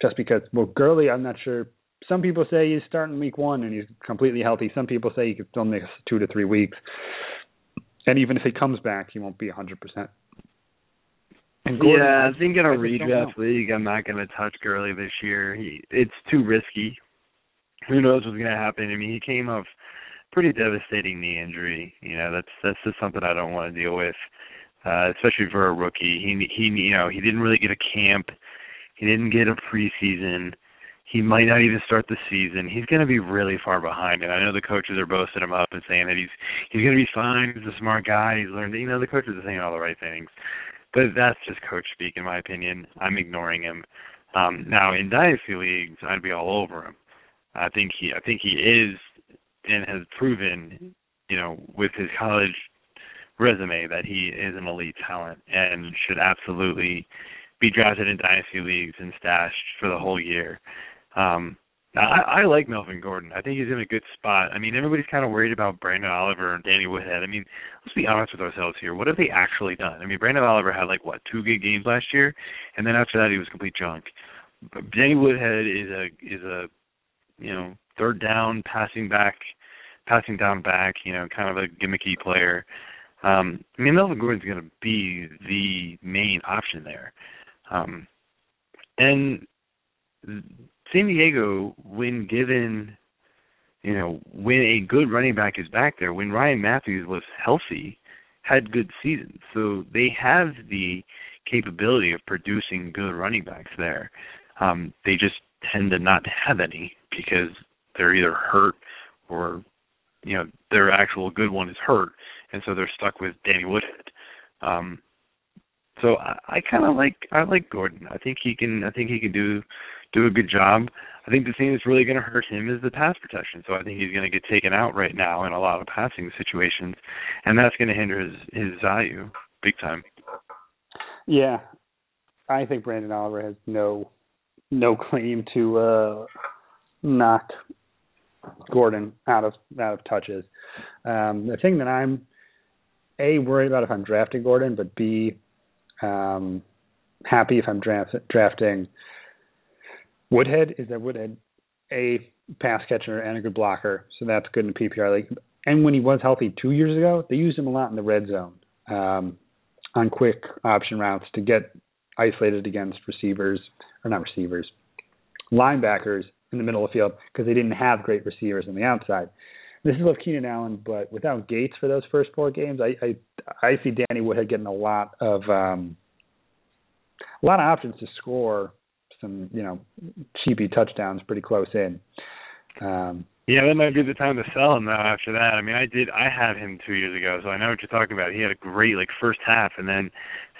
just because well Gurley I'm not sure some people say he's starting week one and he's completely healthy. Some people say he could still miss two to three weeks. And even if he comes back, he won't be a hundred percent. Yeah, I think in a redraft league, I'm not going to touch Gurley this year. He, it's too risky. Who knows what's going to happen? I mean, he came off pretty devastating knee injury. You know, that's that's just something I don't want to deal with, uh, especially for a rookie. He he you know he didn't really get a camp. He didn't get a preseason. He might not even start the season. He's going to be really far behind, and I know the coaches are boasting him up and saying that he's he's going to be fine. He's a smart guy. He's learned. You know, the coaches are saying all the right things, but that's just coach speak, in my opinion. I'm ignoring him. Um, now in dynasty leagues, I'd be all over him. I think he I think he is and has proven, you know, with his college resume that he is an elite talent and should absolutely be drafted in dynasty leagues and stashed for the whole year. Um, I, I like Melvin Gordon. I think he's in a good spot. I mean, everybody's kind of worried about Branden Oliver and Danny Woodhead. I mean, let's be honest with ourselves here. What have they actually done? I mean, Branden Oliver had like what two good games last year, and then after that he was complete junk. But Danny Woodhead is a is a you know third down passing back, passing down back. You know, kind of a gimmicky player. Um, I mean, Melvin Gordon's going to be the main option there. Um, and San Diego, when given, you know, when a good running back is back there, when Ryan Mathews was healthy, had good seasons. So they have the capability of producing good running backs there. Um, they just tend to not have any because they're either hurt or, you know, their actual good one is hurt, and so they're stuck with Danny Woodhead. Um, so I, I kind of like I like Gordon. I think he can I think he can do do a good job. I think the thing that's really going to hurt him is the pass protection. So I think he's going to get taken out right now in a lot of passing situations, and that's going to hinder his his value big time. Yeah, I think Branden Oliver has no no claim to uh knock Gordon out of out of touches. Um, the thing that I'm a worried about if I'm drafting Gordon, but b um, happy if I'm draft, drafting Woodhead. Is that Woodhead a pass catcher and a good blocker, so that's good in PPR league. And when he was healthy two years ago, they used him a lot in the red zone um, on quick option routes to get isolated against receivers or not receivers, linebackers in the middle of the field because they didn't have great receivers on the outside. This is with Keenan Allen, but without Gates for those first four games, I I, I see Danny Woodhead getting a lot of um, a lot of options to score some you know cheapy touchdowns pretty close in. Um, yeah, that might be the time to sell him though. After that, I mean, I did. I had him two years ago, so I know what you're talking about. He had a great like first half, and then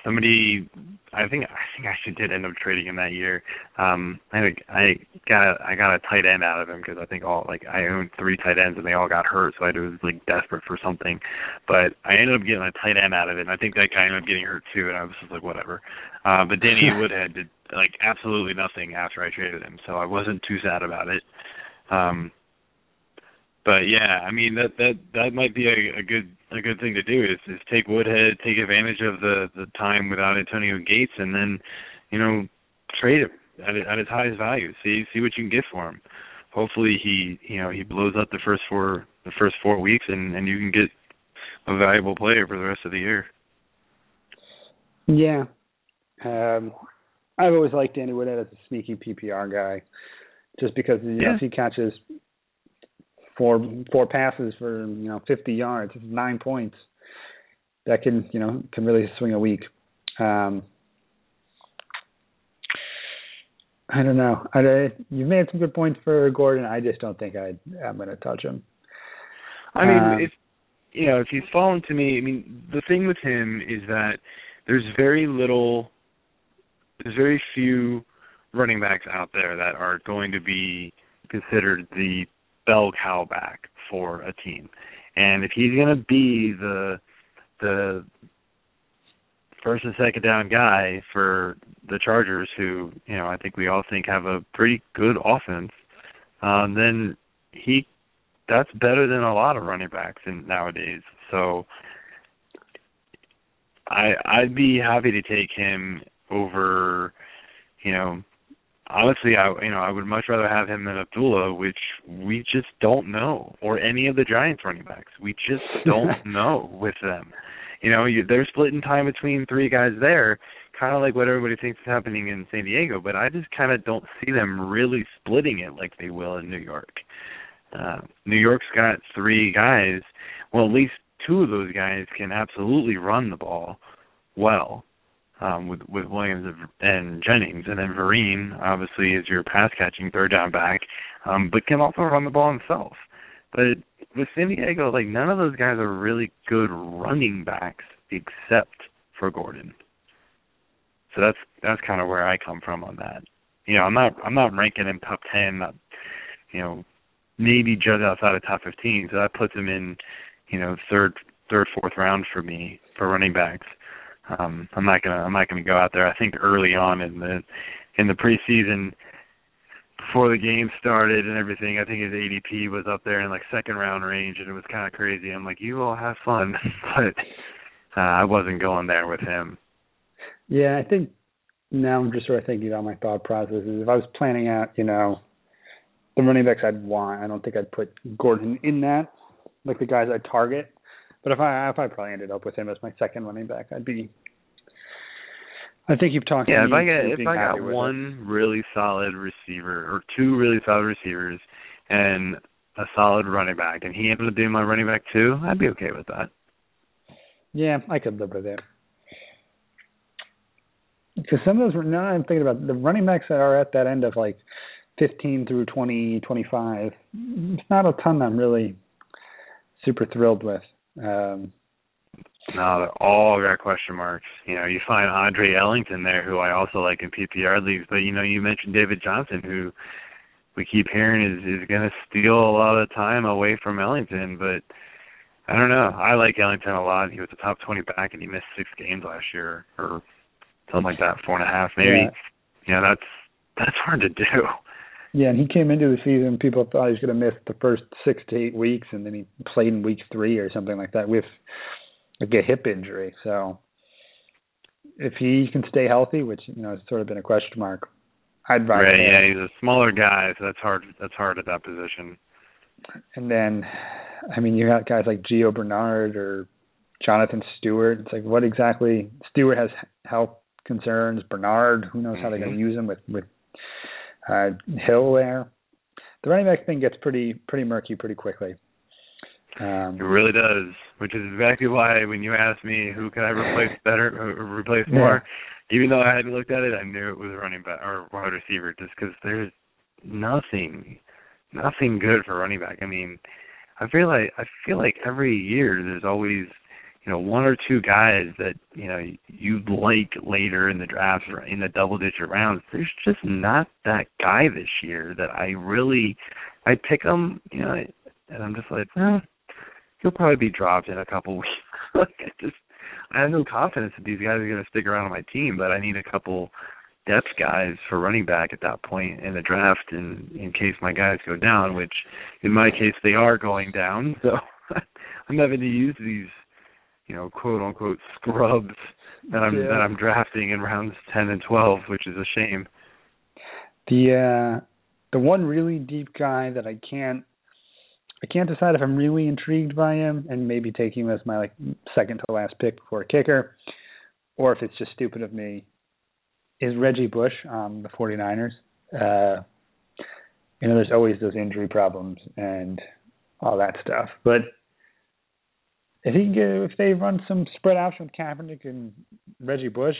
somebody I think I think I actually did end up trading him that year. Um I think I got a, I got a tight end out of him because I think all like I owned three tight ends and they all got hurt, so I was like desperate for something. But I ended up getting a tight end out of it, and I think that guy ended up getting hurt too, and I was just like whatever. Uh, but Danny Woodhead did like absolutely nothing after I traded him, so I wasn't too sad about it. Um but yeah, I mean that that that might be a, a good a good thing to do is is take Woodhead, take advantage of the the time without Antonio Gates, and then you know trade him at at his highest value. See see what you can get for him. Hopefully he you know he blows up the first four the first four weeks, and and you can get a valuable player for the rest of the year. Yeah, um, I've always liked Danny Woodhead as a sneaky PPR guy, just because you know if he catches four four passes for you know 50 yards, nine points. That can you know can really swing a week. Um, I don't know. I, you've made some good points for Gordon. I just don't think I I'm going to touch him. I mean, um, if you know, if he's fallen to me, I mean, the thing with him is that there's very little, there's very few running backs out there that are going to be considered the bell cow back for a team. And if he's going to be the the first and second down guy for the Chargers, who you know I think we all think have a pretty good offense, um, then he that's better than a lot of running backs in nowadays. So I I'd be happy to take him over, you know, honestly, I you know I would much rather have him than Abdullah, which we just don't know, or any of the Giants running backs. We just don't know with them. You know, you, they're splitting time between three guys there, kind of like what everybody thinks is happening in San Diego. But I just kind of don't see them really splitting it like they will in New York. Uh, New York's got three guys. Well, at least two of those guys can absolutely run the ball well um, with with Williams and Jennings, and then Vereen obviously is your pass catching third down back, um, but can also run the ball himself. But with San Diego, like none of those guys are really good running backs except for Gordon. So that's that's kind of where I come from on that. You know, I'm not I'm not ranking him top ten, not, you know, maybe just outside of top fifteen. So that puts him in, you know, third third fourth round for me for running backs. Um, I'm not gonna I'm not gonna go out there. I think early on in the in the preseason, before the game started and everything, I think his ADP was up there in like second round range, and it was kind of crazy. I'm like, you all have fun, but uh, I wasn't going there with him. Yeah, I think now I'm just sort of thinking about my thought processes. If I was planning out, you know, the running backs I'd want, I don't think I'd put Gordon in that, like the guys I'd target. But if I if I probably ended up with him as my second running back, I'd be. I think you've talked. Yeah, if I get if I got one it. really solid receiver or two really solid receivers and a solid running back, and he ended up being my running back too, I'd be okay with that. Yeah, I could live with it. Because some of those, now I'm thinking about the running backs that are at that end of like 15 through 20, 25. It's not a ton I'm really super thrilled with. Um, no, they're all got question marks. You know, you find Andre Ellington there, who I also like in PPR leagues, but you know, you mentioned David Johnson, who we keep hearing is is going to steal a lot of time away from Ellington, but I don't know. I like Ellington a lot. He was a top 20 back, and he missed six games last year, or something like that, four and a half maybe. Yeah. You know, that's that's hard to do. Yeah, and he came into the season. People thought he was going to miss the first six to eight weeks, and then he played in week three or something like that with like a hip injury. So if he can stay healthy, which you know has sort of been a question mark, I'd. Right. Yeah, he's a smaller guy, so that's hard. That's hard at that position. And then, I mean, you got guys like Gio Bernard or Jonathan Stewart. It's like, what exactly? Stewart has health concerns. Bernard, who knows how they're going to mm-hmm. use him with with uh, Hill there. The running back thing gets pretty pretty murky pretty quickly. Um, It really does, which is exactly why when you asked me who can I replace better, or replace more, even though I hadn't looked at it, I knew it was running back or wide receiver, just because there's nothing, nothing good for running back. I mean, I feel like I feel like every year there's always, you know, one or two guys that you know you'd like later in the drafts or in the double digit rounds. There's just not that guy this year that I really, I pick him, you know, and I'm just like, well he'll probably be dropped in a couple weeks. like I just I have no confidence that these guys are going to stick around on my team, but I need a couple depth guys for running back at that point in the draft in in case my guys go down, which in my case they are going down. So I'm having to use these, you know, quote unquote scrubs that I'm Yeah. that I'm drafting in rounds ten and twelve, which is a shame. The uh the one really deep guy that I can't I can't decide if I'm really intrigued by him and maybe taking him as my like second to last pick before a kicker, or if it's just stupid of me, is Reggie Bush on the 49ers. Uh, you know, there's always those injury problems and all that stuff, but if he can get, if they run some spread option with Kaepernick and Reggie Bush,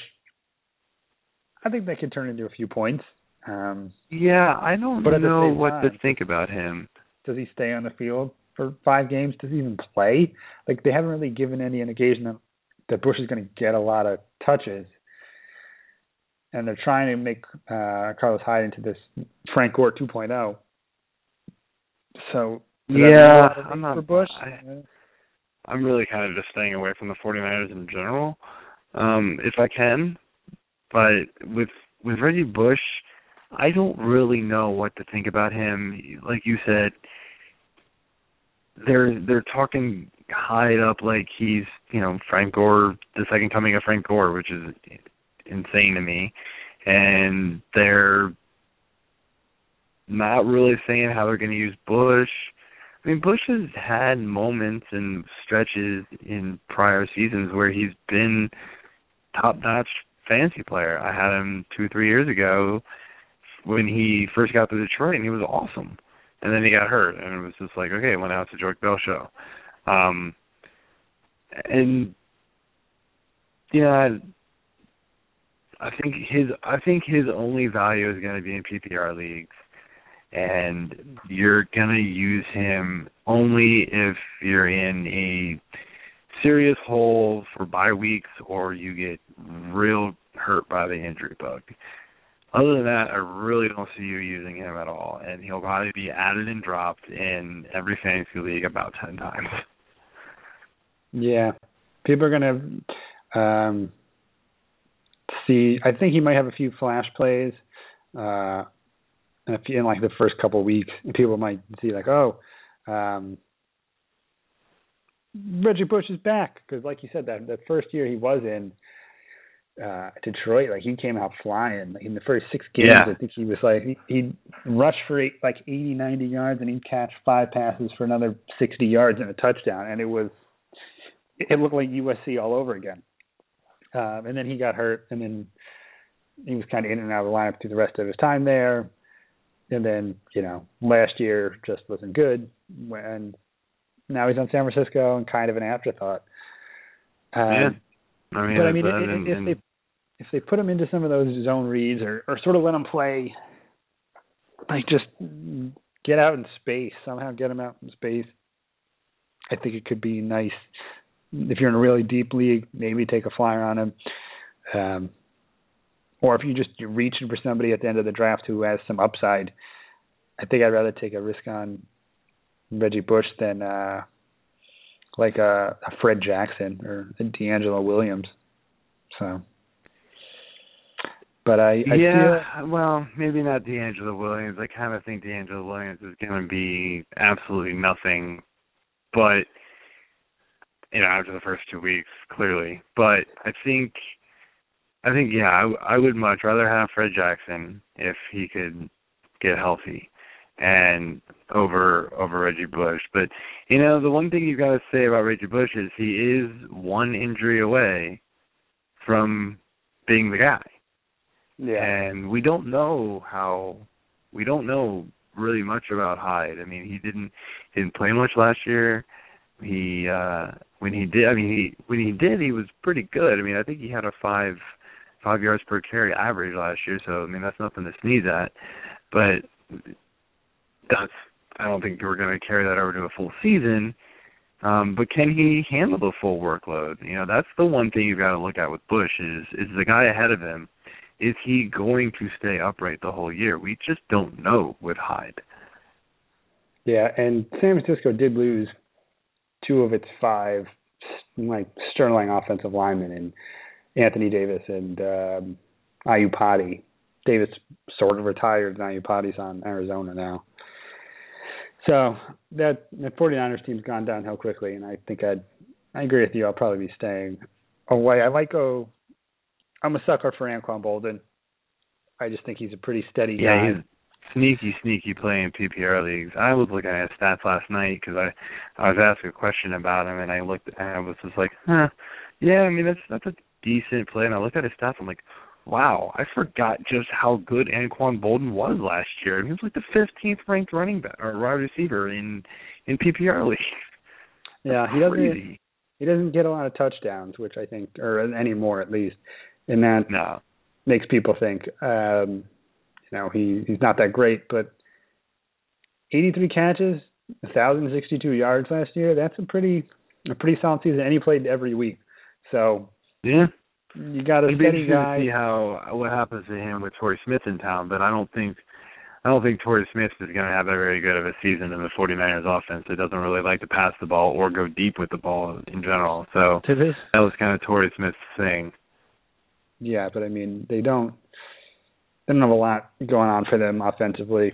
I think they could turn into a few points. Um, Yeah, I don't know what to think about him. does he stay on the field for five games? Does he even play? Like they haven't really given any indication that, that Bush is going to get a lot of touches, and they're trying to make uh, Carlos Hyde into this Frank Gore 2.0. So Yeah, I'm not for Bush. I, I'm really kind of just staying away from the 49ers in general, um, if I can. But with with Reggie Bush, I don't really know what to think about him. Like you said, they're they're talking Hyde up like he's you know Frank Gore, the second coming of Frank Gore, which is insane to me. And they're not really saying how they're going to use Bush. I mean, Bush has had moments and stretches in prior seasons where he's been top-notch fantasy player. I had him two, three years ago when he first got to Detroit, and he was awesome. And then he got hurt, and it was just like, okay, well now it's a Joique Bell show. Um, and yeah, I think his I think his only value is going to be in PPR leagues and you're gonna use him only if you're in a serious hole for bye weeks or you get real hurt by the injury bug. Other than that, I really don't see you using him at all, and he'll probably be added and dropped in every fantasy league about ten times. Yeah, people are going to um, see. I think he might have a few flash plays. Uh, and if in like the first couple of weeks, people might see like, oh, um, Reggie Bush is back because, like you said, that that first year he was in uh Detroit, like he came out flying. Like in the first six games, Yeah. I think he was like he he rushed for eight, like 80, 90 yards, and he'd catch five passes for another sixty yards and a touchdown, and it was it looked like USC all over again. Um, and then he got hurt, and then he was kind of in and out of the lineup through the rest of his time there. And then, you know, last year just wasn't good. And now he's on San Francisco and kind of an afterthought. Um, yeah. I mean, but I mean, that- i- i- and- if and- they if they put him into some of those zone reads or or sort of let him play, like just get out in space somehow, get him out in space. I think it could be nice if you're in a really deep league. Maybe take a flyer on him, um, or if you just you're reaching for somebody at the end of the draft who has some upside. I think I'd rather take a risk on Reggie Bush than uh like a, a Fred Jackson or a DeAngelo Williams. So, but I, I yeah, well, maybe not DeAngelo Williams. I kind of think DeAngelo Williams is going to be absolutely nothing, but you know, after the first two weeks, clearly. But I think, I think, yeah, I, I would much rather have Fred Jackson if he could get healthy, and over over Reggie Bush. But you know, the one thing you've got to say about Reggie Bush is he is one injury away from being the guy yeah and we don't know how we don't know really much about Hyde. I mean, he didn't he didn't play much last year. he uh when he did I mean he when he did he was pretty good. I mean I think he had a five five yards per carry average last year, so I mean that's nothing to sneeze at. But that's I don't think we're going to carry that over to a full season. Um, but can he handle the full workload? You know, that's the one thing you've got to look at with Bush is is the guy ahead of him. Is he going to stay upright the whole year? We just don't know with Hyde. Yeah, and San Francisco did lose two of its five like sterling offensive linemen and Anthony Davis and um Iupati. Davis sort of retired and Iupati's on Arizona now. So that the 49ers team's gone downhill quickly, and I think I'd I agree with you. I'll probably be staying away. I like go. I'm a sucker for Anquan Boldin. I just think he's a pretty steady yeah, guy. he's sneaky, sneaky play in PPR leagues. I was looking at his stats last night because I I was asked a question about him, and I looked and I was just like, huh, yeah. I mean that's that's a decent play, and I looked at his stats. I'm like, wow, I forgot just how good Anquan Boldin was last year. He was like the 15th ranked running back or wide receiver in in PPR leagues. Yeah, he doesn't crazy. he doesn't get a lot of touchdowns, which I think or any more at least. And that No, makes people think um you know, he he's not that great, but 83 catches, 1062 yards last year, that's a pretty a pretty solid season and he played every week. So, yeah. you got a steady guy. to see how what happens to him with Torrey Smith in town, but I don't think I don't think Torrey Smith is going to have a very good of a season in the 49ers offense. It doesn't really like to pass the ball or go deep with the ball in general. So to this that was kind of Torrey Smith's thing. Yeah, but I mean, they don't they don't have a lot going on for them offensively.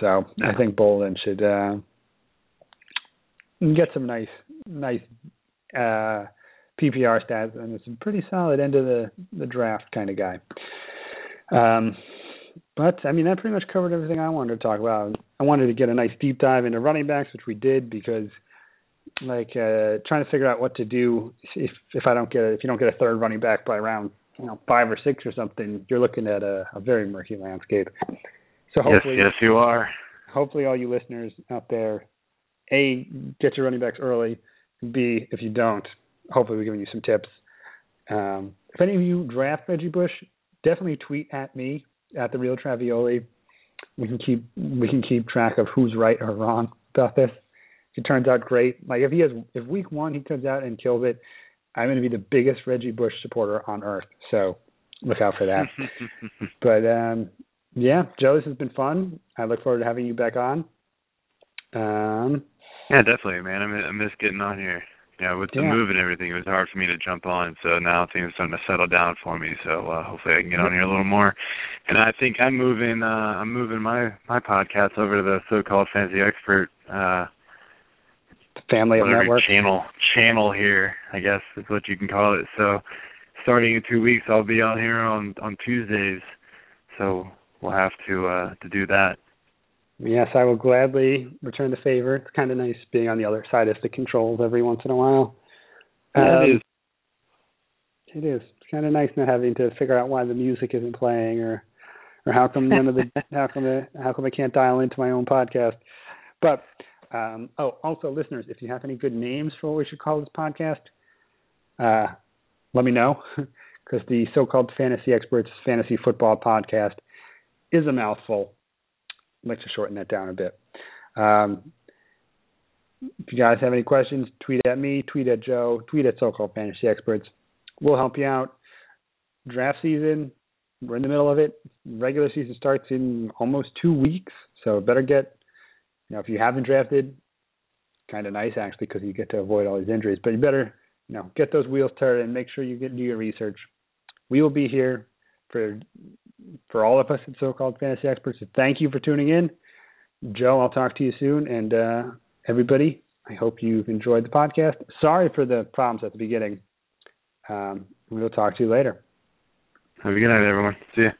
So I think Boldin should uh get some nice nice uh PPR stats and it's a pretty solid end of the the draft kind of guy. Um but I mean that pretty much covered everything I wanted to talk about. I wanted to get a nice deep dive into running backs, which we did because like uh trying to figure out what to do if if I don't get a, if you don't get a third running back by round you know five or six or something, you're looking at a, a very murky landscape. So Yes, hopefully, yes, you are. hopefully all you listeners out there, a get your running backs early. B if you don't, hopefully we're giving you some tips. Um, if any of you draft Reggie Bush, definitely tweet at me at the real Travioli. We can keep we can keep track of who's right or wrong about this. If it turns out great, like if he has if week one he comes out and kills it, I'm going to be the biggest Reggie Bush supporter on earth. So look out for that. but um, yeah, Joe, this has been fun. I look forward to having you back on. Um, yeah, definitely, man. I miss, I miss getting on here. Yeah, with the Yeah. move and everything, it was hard for me to jump on. So now things are starting to settle down for me. So uh, hopefully I can get on here a little more. And I think I'm moving. uh I'm moving my my podcast over to the so-called fancy expert uh family of network. channel channel here. I guess is what you can call it. So starting in two weeks, I'll be on here on on Tuesdays. So we'll have to uh to do that. Yes, I will gladly return the favor. It's kind of nice being on the other side of the controls every once in a while. Yeah, Um, it is. It is. It's kind of nice not having to figure out why the music isn't playing or or how come none of the how come the how come I can't dial into my own podcast. But um oh also listeners, if you have any good names for what we should call this podcast, uh let me know because the so-called fantasy experts fantasy football podcast is a mouthful. Like to shorten that down a bit. Um, if you guys have any questions, tweet at me, tweet at Joe, tweet at so-called fantasy experts. We'll help you out. Draft season, we're in the middle of it. Regular season starts in almost two weeks, so better get. You know, if you haven't drafted, kind of nice actually because you get to avoid all these injuries. But you better, you know, get those wheels turned and make sure you get do your research. We will be here for for all of us at so-called fantasy experts. Thank you for tuning in, Joe. I'll talk to you soon, and uh, everybody. I hope you've enjoyed the podcast. Sorry for the problems at the beginning. Um, we will talk to you later. Have a good night, everyone. See ya.